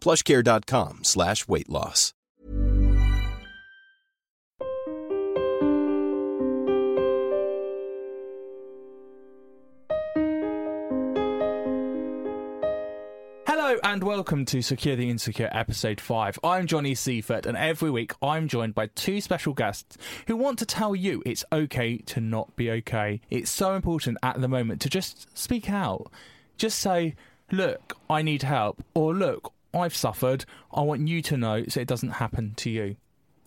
plushcare.com slash weight loss. Hello and welcome to Secure the Insecure episode 5. I'm Johnny Seifert and every week I'm joined by two special guests who want to tell you it's okay to not be okay. It's so important at the moment to just speak out. Just say, look, I need help, or look, I've suffered. I want you to know so it doesn't happen to you.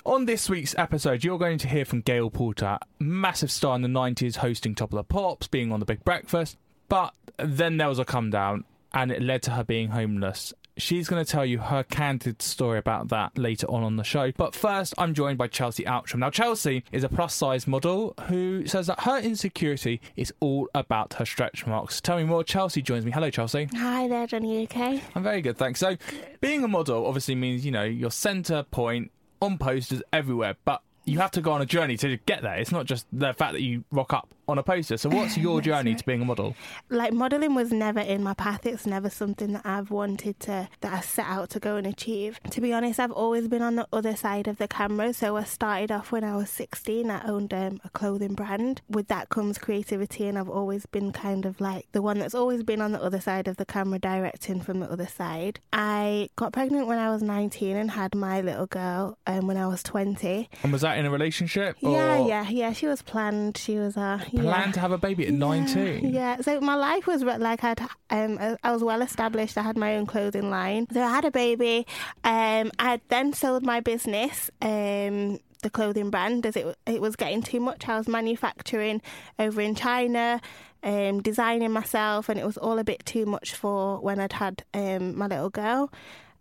On this week's episode, you're going to hear from Gail Porter, massive star in the 90s, hosting Top of the Pops, being on The Big Breakfast. But then there was a come down, and it led to her being homeless. She's going to tell you her candid story about that later on on the show. But first, I'm joined by Chelsea Outram. Now, Chelsea is a plus size model who says that her insecurity is all about her stretch marks. Tell me more. Chelsea joins me. Hello, Chelsea. Hi there, Johnny. You okay? I'm very good, thanks. So, being a model obviously means, you know, your centre point on posters everywhere, but you have to go on a journey to get there. It's not just the fact that you rock up on a poster. So, what's your journey right. to being a model? Like modeling was never in my path. It's never something that I've wanted to that I set out to go and achieve. To be honest, I've always been on the other side of the camera. So I started off when I was 16. I owned um, a clothing brand. With that comes creativity, and I've always been kind of like the one that's always been on the other side of the camera, directing from the other side. I got pregnant when I was 19 and had my little girl um, when I was 20. And was that in a relationship? Or Yeah, yeah, yeah. She was planned. She was uh, Planned yeah. to have a baby at 19? Yeah, so my life was like I'd um I was well established. I had my own clothing line. So I had a baby. Um, I then sold my business. Um. The clothing brand, as it it was getting too much. I was manufacturing over in China, um, designing myself, and it was all a bit too much for when I'd had um, my little girl.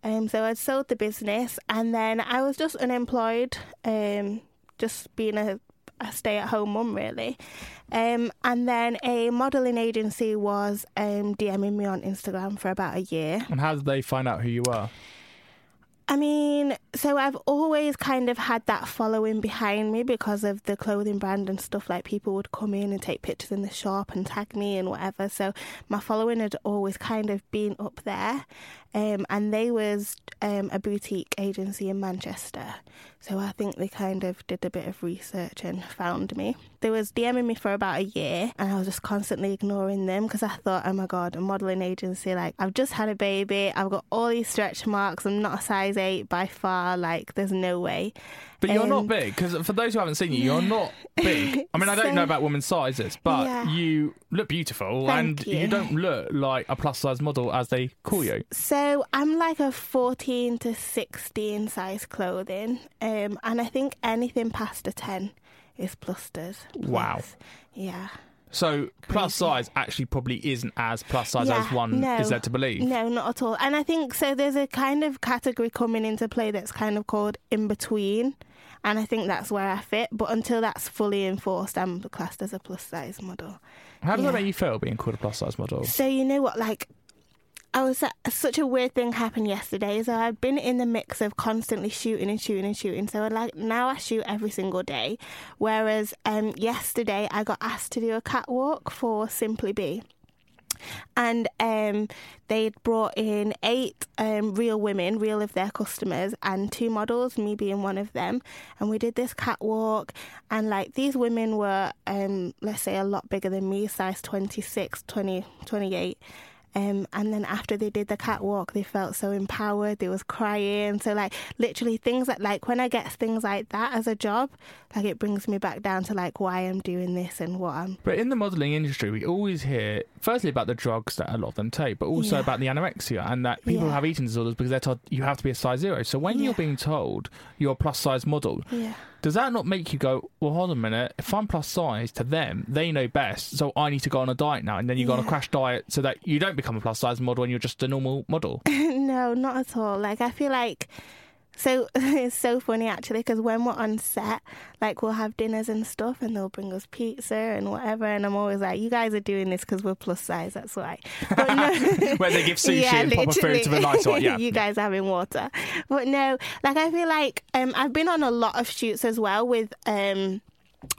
Um, so I'd sold the business, and then I was just unemployed, um, just being a, a stay-at-home mum, really. Um, and then a modelling agency was um, DMing me on Instagram for about a year. And how did they find out who you are? I mean, so I've always kind of had that following behind me because of the clothing brand and stuff. Like people would come in and take pictures in the shop and tag me and whatever. So my following had always kind of been up there. Um, and they was um, a boutique agency in Manchester. So I think they kind of did a bit of research and found me. They was DMing me for about a year, and I was just constantly ignoring them because I thought, oh my god, a modelling agency. Like I've just had a baby, I've got all these stretch marks. I'm not a size eight by far. Like there's no way. But you're not Um, big, because for those who haven't seen you, you're not big. I mean, I don't So- know about women's sizes, but Yeah. you look beautiful and you. don't look like a plus size model as they call you. So I'm like a 14 to 16 size clothing, um, and I think anything past a 10 is plusters. Wow. Yeah. So plus size actually probably isn't as plus size Yeah, as one no. is led to believe. No, not at all. And I think so. There's a kind of category coming into play that's kind of called in between. And I think that's where I fit. But until that's fully enforced, I'm classed as a plus size model. How does that make you feel being called a plus size model? So you know what, like. I was such a weird thing happened yesterday. So I'd been in the mix of constantly shooting and shooting and shooting. So I like now I shoot every single day. Whereas um, yesterday I got asked to do a catwalk for Simply Be. And um, they'd brought in eight um, real women, real of their customers, and two models, me being one of them. And we did this catwalk, and like these women were, um, let's say, a lot bigger than me, size 26, 20, 28. Um, and then after they did the catwalk, they felt so empowered. They was crying. So like literally things that like when I get things like that as a job, like it brings me back down to like why I'm doing this and what I'm. But in the modelling industry, we always hear, firstly, about the drugs that a lot of them take, but also Yeah. about the anorexia and that people Yeah. have eating disorders because they're told you have to be a size zero. So when you're being told you're a plus size model, Yeah. Does that not make you go, well, hold on a minute, if I'm plus size to them, they know best, so I need to go on a diet now, and then you go on a crash diet so that you don't become a plus size model and you're just a normal model? no, not at all. Like I feel like so it's so funny actually because when we're on set, like we'll have dinners and stuff, and they'll bring us pizza and whatever, and I'm always like, "You guys are doing this because we're plus size, that's why." But no, Where they give sushi Yeah, and proper food to the literally. nice one, yeah. you guys are having water, but no, like I feel like um, I've been on a lot of shoots as well with um,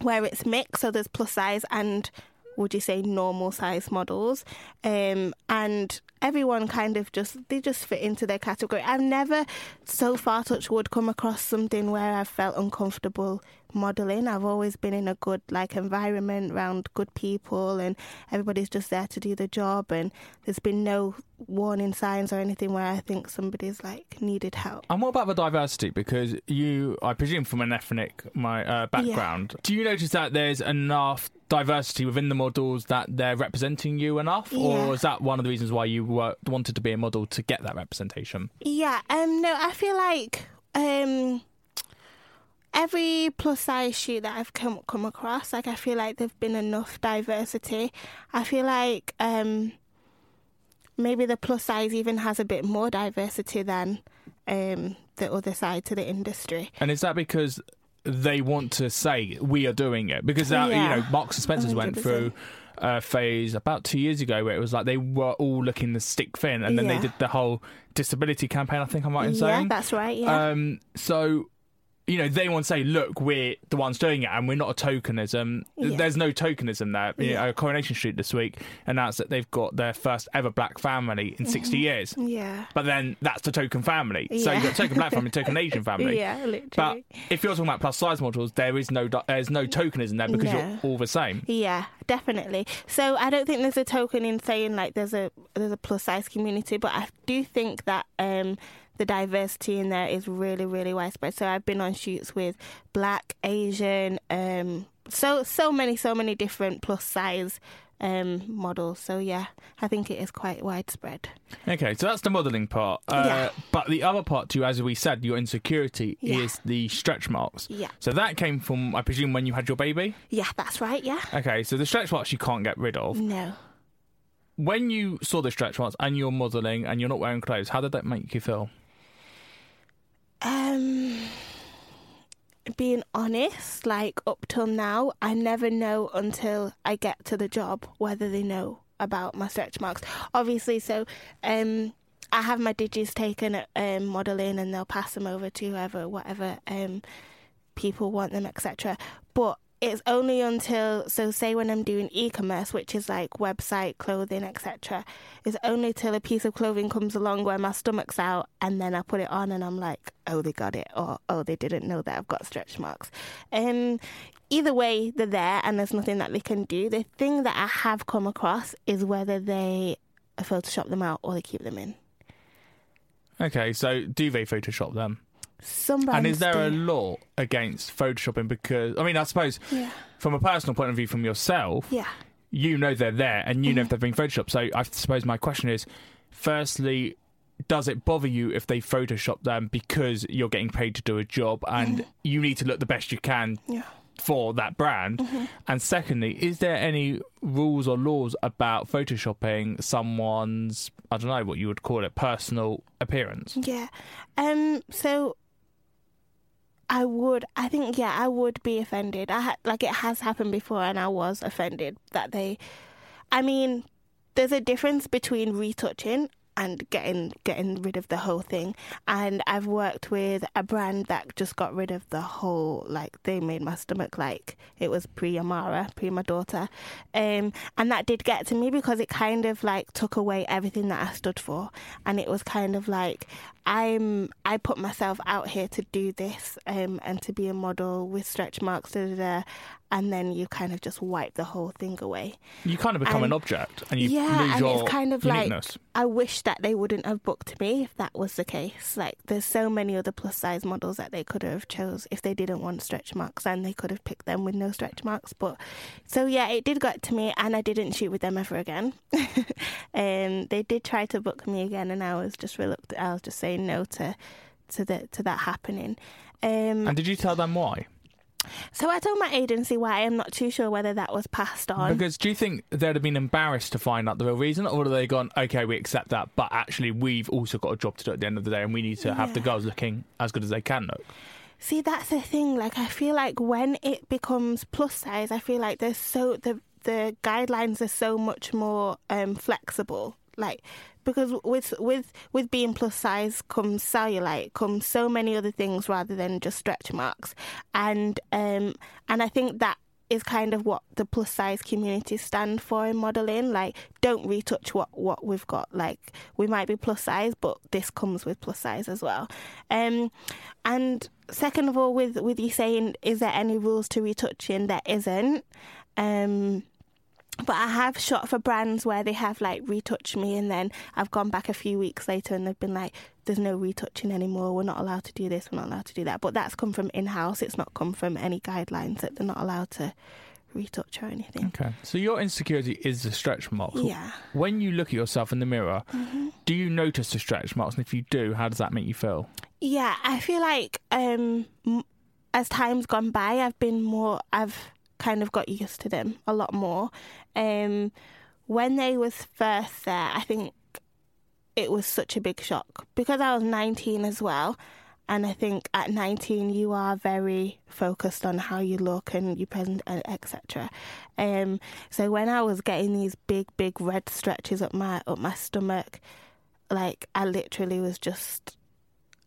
where it's mixed, so there's plus size and would you say normal size models. Um, and everyone kind of just they just fit into their category. I've never so far touch wood come across something where i've felt uncomfortable modeling. I've always been in a good like environment around good people and everybody's just there to do the job and there's been no warning signs or anything where i think somebody's like needed help. And what about the diversity? Because you, I presume, from an ethnic my uh, background, do you notice that there's enough diversity within the models that they're representing you enough, Yeah. or is that one of the reasons why you were, wanted to be a model to get that representation? Yeah, um, no, I feel like um, every plus size shoot that I've come come across, like I feel like there've been enough diversity. I feel like um, maybe the plus size even has a bit more diversity than um, the other side to the industry. And is that because they want to say we are doing it? Because that, Yeah. you know, Marks and Spencers went 100%. through a phase about two years ago where it was like they were all looking to stick thin, and then they did the whole disability campaign. I think I'm right in yeah, saying. that's right. Yeah, Um, so, you know, they want to say, look, we're the ones doing it and we're not a tokenism. Yeah. There's no tokenism there. You know, Coronation Street this week announced that they've got their first ever black family in 60 Mm-hmm. years. yeah, But then that's the token family. So you've got token black family, token Asian family. yeah, literally. But if you're talking about plus size models, there is no there's no tokenism there because No. you're all the same. Yeah, definitely. So I don't think there's a token in saying like there's a there's a plus size community, but I do think that um, the diversity in there is really really widespread. So I've been on shoots with Black, Asian, um, so so many so many different plus size um, models. So yeah, I think it is quite widespread. Okay, so that's the modelling part. Uh, Yeah. But the other part, too, as we said, your insecurity Yeah. is the stretch marks. Yeah. So that came from, I presume, when you had your baby? Yeah, that's right. Yeah. Okay, so the stretch marks you can't get rid of. No. When you saw the stretch marks and you're modelling and you're not wearing clothes, how did that make you feel? Um, being honest, like up till now, I never know until I get to the job whether they know about my stretch marks. Obviously, so um, I have my digits taken at um, modelling, and they'll pass them over to whoever, whatever um, people want them, etc. But it's only until so say when I'm doing e-commerce, which is like website, clothing, etc. It's only till a piece of clothing comes along where my stomach's out, and then I put it on, and I'm like, oh, they got it, or oh, they didn't know that I've got stretch marks. Um, either way, they're there, and there's nothing that they can do. The thing that I have come across is whether they Photoshop them out or they keep them in. Okay, so do they Photoshop them? Some and is there a law against Photoshopping? Because, I mean, I suppose yeah from a personal point of view from yourself, yeah you know they're there and you know Mm-hmm. if they've been photoshopped. So I suppose my question is, firstly, does it bother you if they Photoshop them because you're getting paid to do a job and you need to look the best you can yeah. for that brand? Mm-hmm. And secondly, is there any rules or laws about photoshopping someone's, I don't know what you would call it, personal appearance? Yeah. Um. So I would. I think. Yeah. I would be offended. I had like it has happened before, and I was offended that they. I mean, there's a difference between retouching and getting getting rid of the whole thing. And I've worked with a brand that just got rid of the whole like they made my stomach like it was pre Amara, pre my daughter. Um and that did get to me because it kind of like took away everything that I stood for. And it was kind of like I'm I put myself out here to do this um and to be a model with stretch marks da, da, da. and then you kind of just wipe the whole thing away. You kind of become And- an object, and you yeah, lose and your it's kind of uniqueness. like I wish that they wouldn't have booked me if that was the case. Like, there's so many other plus size models that they could have chose if they didn't want stretch marks, and they could have picked them with no stretch marks. But so yeah, it did get to me, and I didn't shoot with them ever again. um, they did try to book me again, and I was just reluctant. I was just saying no to to the to that happening. Um, and did you tell them why? so I told my agency why. I'm not too sure whether that was passed on. Because do you think they'd have been embarrassed to find out the real reason, or would they gone, okay, we accept that, but actually we've also got a job to do at the end of the day, and we need to have the girls looking as good as they can look. See, that's the thing. Like, I feel like when it becomes plus size, I feel like there's so the the guidelines are so much more um, flexible. Like, because with with with being plus size comes cellulite, comes so many other things rather than just stretch marks, and um and I think that is kind of what the plus size community stand for in modeling. Like, don't retouch what what we've got. Like, we might be plus size, but this comes with plus size as well. Um, and second of all, with with you saying, is there any rules to retouching? There isn't. Um, but I have shot for brands where they have like retouched me, and then I've gone back a few weeks later and they've been like, "There's no retouching anymore. We're not allowed to do this. We're not allowed to do that." But that's come from in house. It's not come from any guidelines that they're not allowed to retouch or anything. Okay. So your insecurity is the stretch marks. Yeah. When you look at yourself in the mirror, Mm-hmm. do you notice the stretch marks? And if you do, how does that make you feel? Yeah, I feel like um, as time's gone by, I've been more. I've kind of got used to them a lot more. Um, when they was first there, I think it was such a big shock because I was 19 as well. And I think at 19 you are very focused on how you look and you present, etc. Um, so when I was getting these big, big red stretches up my up my stomach, like I literally was just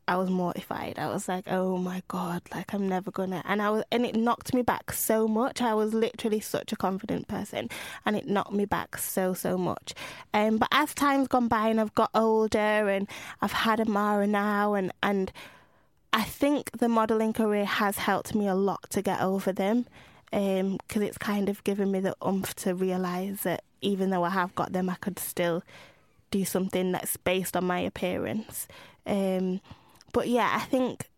I was mortified. I was like, "Oh my god, like I'm never gonna." And I was, and it knocked me back so much. I was literally such a confident person, and it knocked me back so so much. Um, but as time's gone by and I've got older and I've had Amara now, and and I think the modelling career has helped me a lot to get over them, because it's kind of given me the oomph to realise that even though I have got them, I could still do something that's based on my appearance. Um, but yeah, I think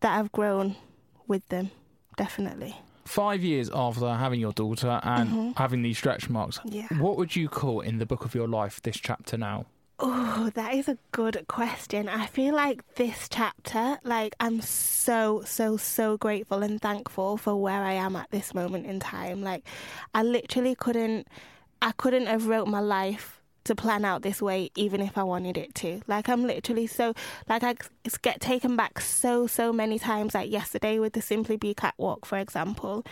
that I've grown with them, definitely. Five years after having your daughter and having these stretch marks, Mm-hmm. Yeah. what would you call in the book of your life this chapter now? Oh, that is a good question. I feel like this chapter, like I'm so, so, so grateful and thankful for where I am at this moment in time. Like I literally couldn't I couldn't have wrote my life to plan out this way even if I wanted it to. Like I'm literally so like I get taken back so so many times like yesterday with the Simply Be catwalk for example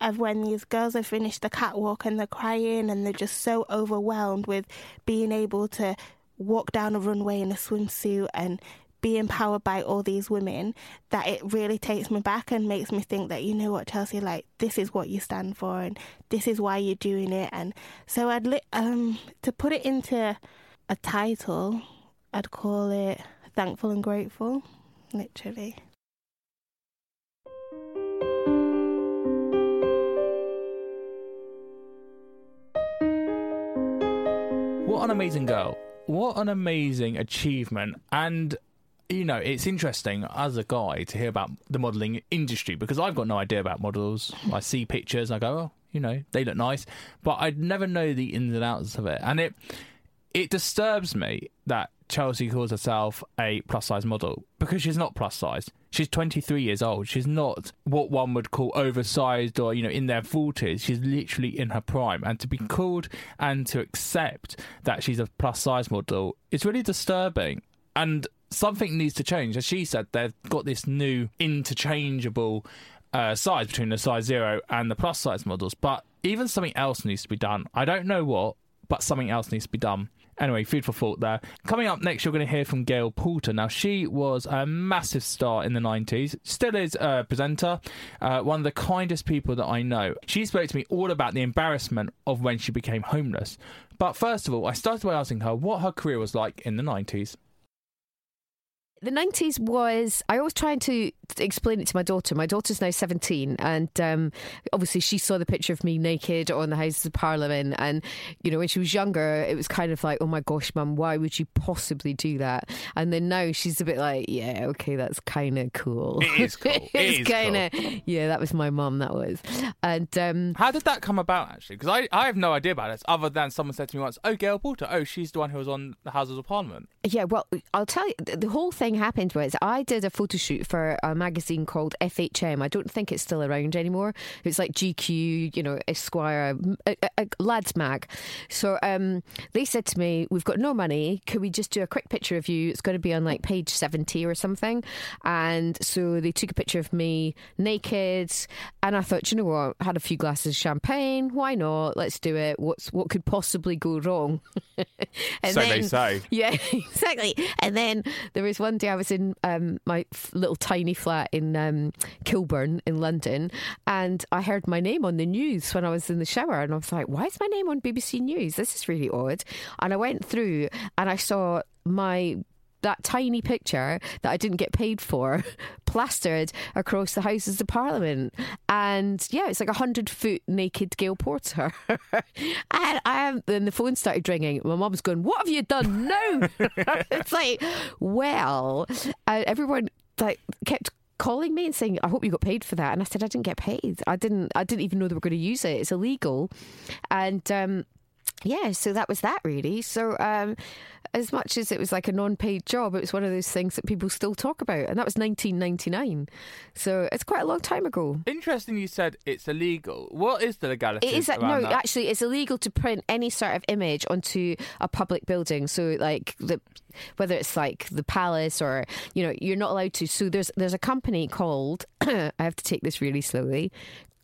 of when these girls have finished the catwalk and they're crying and they're just so overwhelmed with being able to walk down a runway in a swimsuit and be empowered by all these women that it really takes me back and makes me think that you know what Chelsea like this is what you stand for and this is why you're doing it and so I'd li- um to put it into a title I'd call it thankful and grateful literally What an amazing girl. What an amazing achievement. And, you know, it's interesting as a guy to hear about the modelling industry because I've got no idea about models. I see pictures I go, oh, you know, they look nice. But I'd never know the ins and outs of it. And it it disturbs me that Chelsea calls herself a plus size model because she's not plus size. She's 23 years old. She's not what one would call oversized or, you know, in their 40s. She's literally in her prime. And to be called and to accept that she's a plus size model, is really disturbing. And something needs to change. As she said, they've got this new interchangeable uh, size between the size zero and the plus size models. But even something else needs to be done. I don't know what, but something else needs to be done. Anyway, food for thought there. Coming up next, you're going to hear from Gail Porter. Now, she was a massive star in the 90s, still is a presenter, uh, one of the kindest people that I know. She spoke to me all about the embarrassment of when she became homeless. But first of all, I started by asking her what her career was like in the 90s. The 90s was, I was trying to explain it to my daughter. My daughter's now 17, and um, obviously she saw the picture of me naked on the Houses of Parliament. And, you know, when she was younger, it was kind of like, oh my gosh, mum, why would you possibly do that? And then now she's a bit like, yeah, okay, that's kind of cool. It is cool. It it's kind of, yeah, that was my mum, that was. And, um, How did that come about, actually? Because I, I have no idea about this, other than someone said to me once, oh, Gail Porter, oh, she's the one who was on the Houses of Parliament. Yeah, well, I'll tell you, the whole thing happened was I did a photo shoot for a magazine called FHM. I don't think it's still around anymore. It's like GQ, you know, Esquire, a, a, a lads mag. So um, they said to me, "We've got no money. Could we just do a quick picture of you? It's going to be on like page seventy or something." And so they took a picture of me naked, and I thought, you know what? I had a few glasses of champagne. Why not? Let's do it. What's what could possibly go wrong? and So they say. Yeah, exactly. And then there was one day I was in um, my f- little tiny flat in um, Kilburn in London, and I heard my name on the news when I was in the shower, and I was like, "Why is my name on BBC News? This is really odd." And I went through and I saw my that tiny picture that I didn't get paid for plastered across the Houses of Parliament. And yeah, it's like a hundred foot naked Gail Porter. and I then the phone started ringing. My mum's going, What have you done now? it's like, well, uh, everyone like kept calling me and saying, I hope you got paid for that. And I said, I didn't get paid. I didn't I didn't even know they were going to use it. It's illegal. And um yeah, so that was that really. So, um, as much as it was like a non paid job, it was one of those things that people still talk about. And that was 1999. So, it's quite a long time ago. Interesting you said it's illegal. What is the legality? It is no, around that? actually, it's illegal to print any sort of image onto a public building. So, like the whether it's like the palace or you know, you're not allowed to. So, there's there's a company called I have to take this really slowly,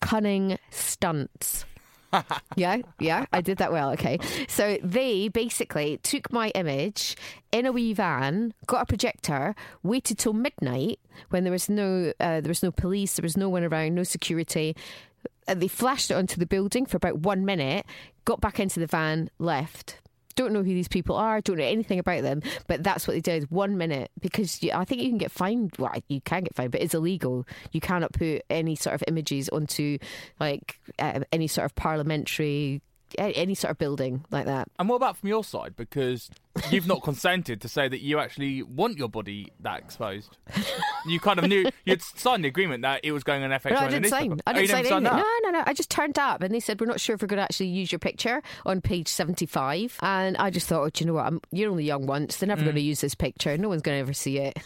Cunning Stunts. Yeah, yeah, I did that well. Okay. So they basically took my image in a wee van, got a projector, waited till midnight when there was no uh, there was no police, there was no one around, no security. And they flashed it onto the building for about one minute, got back into the van, left. Don't know who these people are, don't know anything about them, but that's what they did. One minute, because you, I think you can get fined. Well, you can get fined, but it's illegal. You cannot put any sort of images onto like uh, any sort of parliamentary, any sort of building like that. And what about from your side? Because you've not consented to say that you actually want your body that exposed. You kind of knew you'd signed the agreement that it was going on FHM. No, I didn't sign. I Oh, didn't sign never signed anything. that? No, no, no. I just turned up and they said, We're not sure if we're going to actually use your picture on page 75. And I just thought, oh, do you know what? I'm, you're only young once. They're Mm. never going to use this picture. No one's going to ever see it.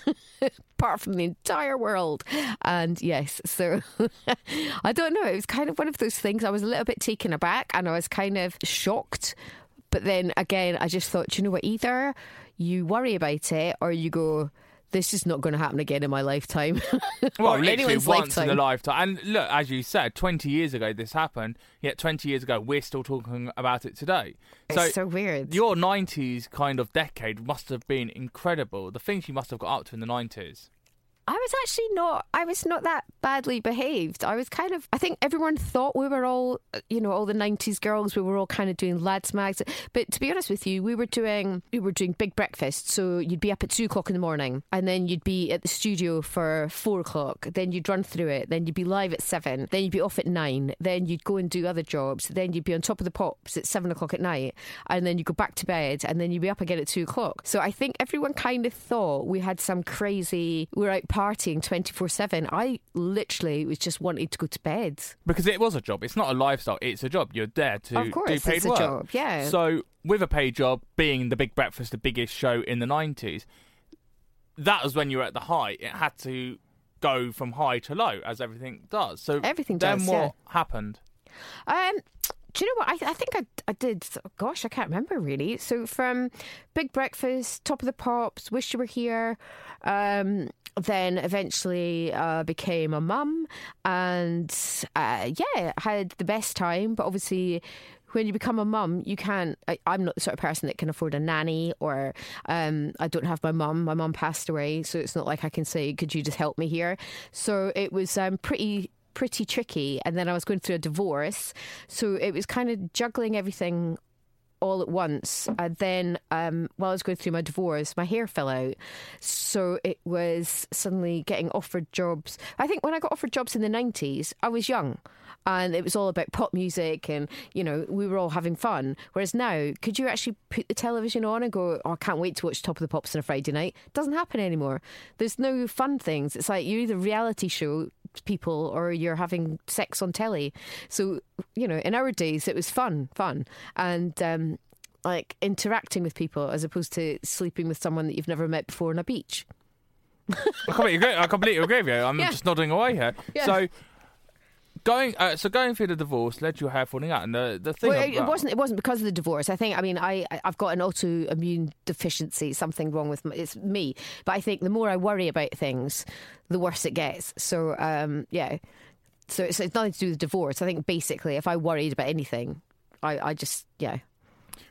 Apart from the entire world. And yes, so I don't know. It was kind of one of those things. I was a little bit taken aback and I was kind of shocked. But then again, I just thought, you know what? Either you worry about it or you go, this is not going to happen again in my lifetime. Well, literally once lifetime. in a lifetime. And look, as you said, 20 years ago this happened, yet 20 years ago we're still talking about it today. It's so weird. Your 90s kind of decade must have been incredible. The things you must have got up to in the 90s. I was actually not. I was not that badly behaved. I was kind of. I think everyone thought we were all, uh, you know, all the '90s girls. We were all kind of doing lads mags. But to be honest with you, we were doing we were doing big breakfast. So you'd be up at two o'clock in the morning, and then you'd be at the studio for four o'clock. Then you'd run through it. Then you'd be live at seven. Then you'd be off at nine. Then you'd go and do other jobs. Then you'd be on top of the pops at seven o'clock at night, and then you go back to bed, and then you'd be up again at two o'clock. So I think everyone kind of thought we had some crazy. We were out partying twenty four seven. I literally was just wanting to go to bed. Because it was a job. It's not a lifestyle, it's a job. You're there to Of course, do paid it's a job, yeah. So, with a paid job, being the Big Breakfast, the biggest show in the 90s, that was when you were at the height. It had to go from high to low, as everything does. So, Everything then does, what yeah. happened? Um, do you know what? I, I think I, I did. Gosh, I can't remember really. So from Big Breakfast, Top of the Pops, Wish You Were Here, um, then eventually uh, became a mum, and uh, yeah, had the best time. But obviously. When you become a mum, you can't. I, I'm not the sort of person that can afford a nanny, or um, I don't have my mum. My mum passed away, so it's not like I can say, "Could you just help me here?" So it was um, pretty pretty tricky. And then I was going through a divorce. So it was kind of juggling everything all at once. And then um, while I was going through my divorce, my hair fell out. So it was suddenly getting offered jobs. I think when I got offered jobs in the 90s, I was young and it was all about pop music and you know we were all having fun whereas now could you actually put the television on and go oh, i can't wait to watch top of the pops on a friday night doesn't happen anymore there's no fun things it's like you're either reality show people or you're having sex on telly so you know in our days it was fun fun and um, like interacting with people as opposed to sleeping with someone that you've never met before on a beach I completely agree. I completely agree with you. I'm Yeah. just nodding away here. Yeah. So going, uh, so going through the divorce led to your hair falling out, and the the thing Well, it, it wasn't. It wasn't because of the divorce. I think. I mean, I I've got an autoimmune deficiency. Something wrong with my, it's me. But I think the more I worry about things, the worse it gets. So um, yeah. So it's, it's nothing to do with divorce. I think basically, if I worried about anything, I I just yeah.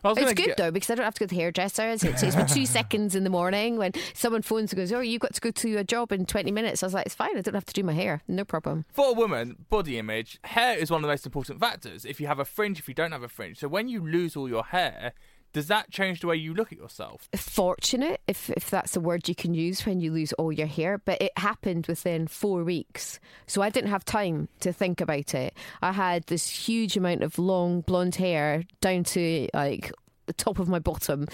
Was It's good get- though because I don't have to go to the hairdressers. It takes me two seconds in the morning when someone phones and goes, "Oh, you've got to go to a job in twenty minutes." I was like, "It's fine. I don't have to do my hair. No problem." For a woman, body image, hair is one of the most important factors. If you have a fringe, if you don't have a fringe. So when you lose all your hair, does that change the way you look at yourself? fortunate, if if that's a word you can use when you lose all your hair, but it happened within four weeks. So I didn't have time to think about it. I had this huge amount of long blonde hair down to like the top of my bottom,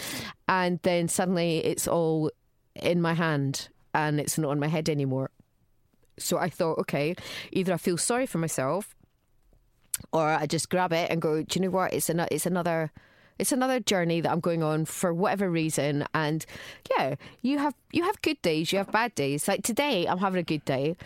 and then suddenly it's all in my hand and it's not on my head anymore. So I thought, okay, either I feel sorry for myself or I just grab it and go, do you know what? It's an, it's another it's another journey that I'm going on for whatever reason. And yeah, you have you have good days, you have bad days. Like today, I'm having a good day.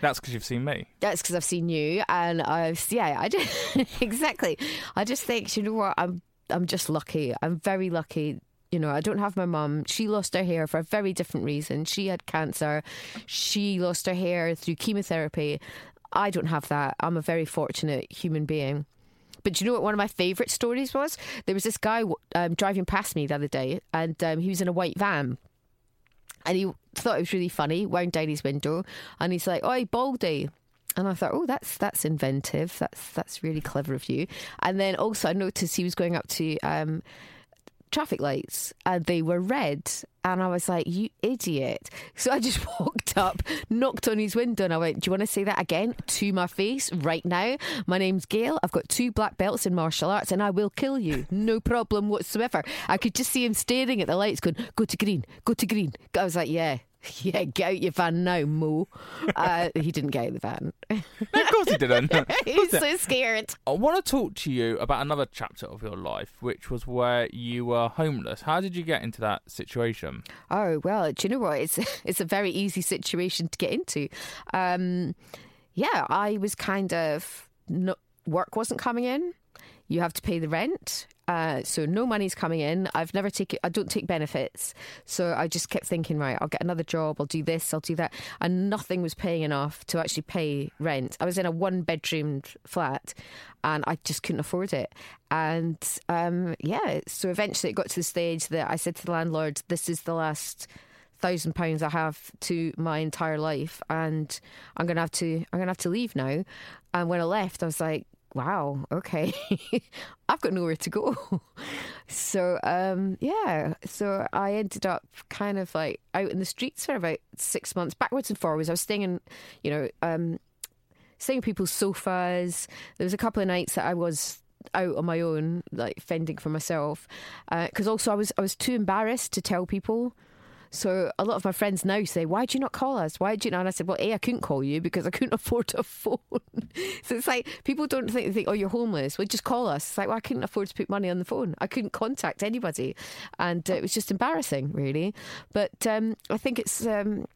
That's because you've seen me. That's because I've seen you, and I've yeah, I just exactly. I just think you know what I'm I'm just lucky. I'm very lucky. You know, I don't have my mum. She lost her hair for a very different reason. She had cancer. She lost her hair through chemotherapy. I don't have that. I'm a very fortunate human being. But you know what one of my favourite stories was? There was this guy um, driving past me the other day, and um, he was in a white van. And he thought it was really funny, wound down his window, and he's like, "Oi, Baldy." And I thought, oh, that's that's inventive. That's that's really clever of you. And then also, I noticed he was going up to um, traffic lights, and they were red. And I was like, you idiot! So I just walked up, knocked on his window, and I went, "Do you want to say that again to my face right now? My name's Gail. I've got two black belts in martial arts, and I will kill you. No problem whatsoever." I could just see him staring at the lights, going, "Go to green, go to green." I was like, "Yeah." Yeah, get out your van now, Mo. Uh, he didn't get out the van. No, of course he didn't. He's so scared. I want to talk to you about another chapter of your life, which was where you were homeless. How did you get into that situation? Oh well, do you know what? It's it's a very easy situation to get into. Um, yeah, I was kind of no, work wasn't coming in. You have to pay the rent, uh, so no money's coming in. I've never taken. I don't take benefits, so I just kept thinking, right, I'll get another job. I'll do this. I'll do that, and nothing was paying enough to actually pay rent. I was in a one bedroom flat, and I just couldn't afford it. And um, yeah, so eventually it got to the stage that I said to the landlord, "This is the last." thousand pounds I have to my entire life, and I'm gonna have to I'm gonna have to leave now. And when I left, I was like, wow, okay, I've got nowhere to go. so um, yeah, so I ended up kind of like out in the streets for about six months, backwards and forwards. I was staying in, you know, um, staying in people's sofas. There was a couple of nights that I was out on my own, like fending for myself, because also I was I was too embarrassed to tell people. So a lot of my friends now say, "Why do you not call us? Why do you not?" And I said, "Well, a I couldn't call you because I couldn't afford a phone." so it's like people don't think think, "Oh, you're homeless." Well, just call us. It's like, well, I couldn't afford to put money on the phone. I couldn't contact anybody, and uh, it was just embarrassing, really. But um, I think it's. Um,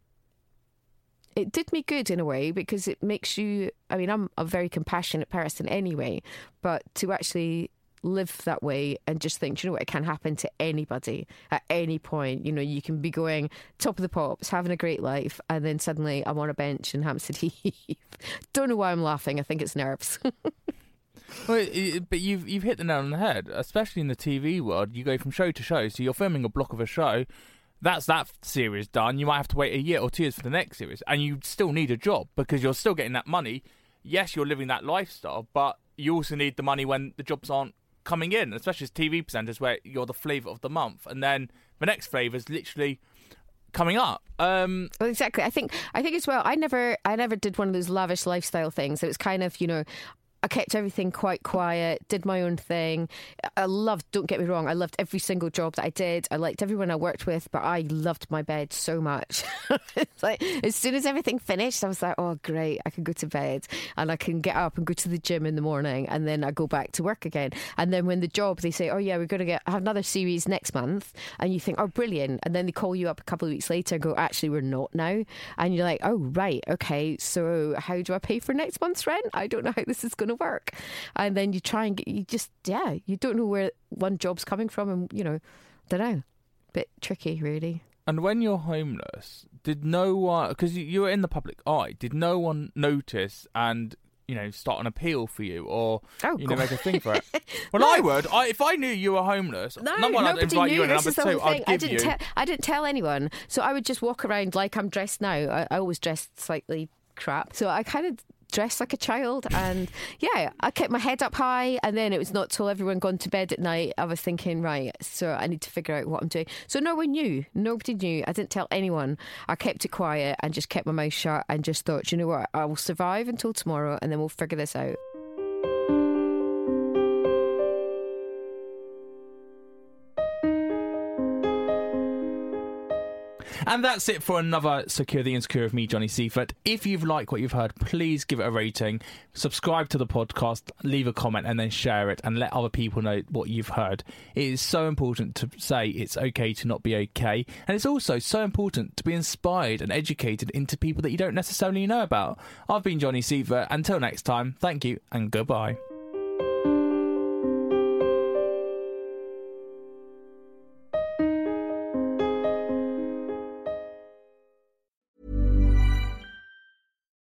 it did me good in a way because it makes you. I mean, I'm a very compassionate person anyway, but to actually live that way and just think, "Do you know what, it can happen to anybody at any point. You know, you can be going top of the pops, having a great life, and then suddenly I'm on a bench in Hampstead Heath. Don't know why I'm laughing. I think it's nerves. Well, but you've you've hit the nail on the head, especially in the TV world. You go from show to show, so you're filming a block of a show. That's that series done. You might have to wait a year or two years for the next series, and you still need a job because you're still getting that money. Yes, you're living that lifestyle, but you also need the money when the jobs aren't coming in, especially as TV presenters, where you're the flavour of the month, and then the next flavour is literally coming up. Um, Well, exactly. I think I think as well. I never I never did one of those lavish lifestyle things. It was kind of you know. I kept everything quite quiet, did my own thing. I loved, don't get me wrong, I loved every single job that I did. I liked everyone I worked with, but I loved my bed so much. like, as soon as everything finished, I was like, oh, great, I can go to bed and I can get up and go to the gym in the morning and then I go back to work again. And then when the job, they say, oh, yeah, we're going to get have another series next month. And you think, oh, brilliant. And then they call you up a couple of weeks later and go, actually, we're not now. And you're like, oh, right, okay, so how do I pay for next month's rent? I don't know how this is going to work. And then you try and get, you just, yeah, you don't know where one job's coming from. And, you know, don't know. Bit tricky, really. and when you're homeless, did no one, because you were in the public eye, did no one notice and, you know, start an appeal for you or, Oh, you know, God. make a thing for it? Well, I would. I, if I knew you were homeless, No, number one, nobody invite knew. you this is the two, whole thing. I didn't you. tell. I didn't tell anyone, so I would just walk around like I'm dressed now. I, I always dressed slightly crap, so I kind of dressed like a child, and yeah, I kept my head up high. And then it was not till everyone gone to bed at night I was thinking, right, so I need to figure out what I'm doing. So no one knew. Nobody knew. I didn't tell anyone. I kept it quiet and just kept my mouth shut and just thought, you know what, I will survive until tomorrow, and then we'll figure this out. And that's it for another Secure the Insecure of me, Johnny Seifert. If you've liked what you've heard, please give it a rating, subscribe to the podcast, leave a comment, and then share it and let other people know what you've heard. It is so important to say it's okay to not be okay. And it's also so important to be inspired and educated into people that you don't necessarily know about. I've been Johnny Seifert. Until next time, thank you and goodbye.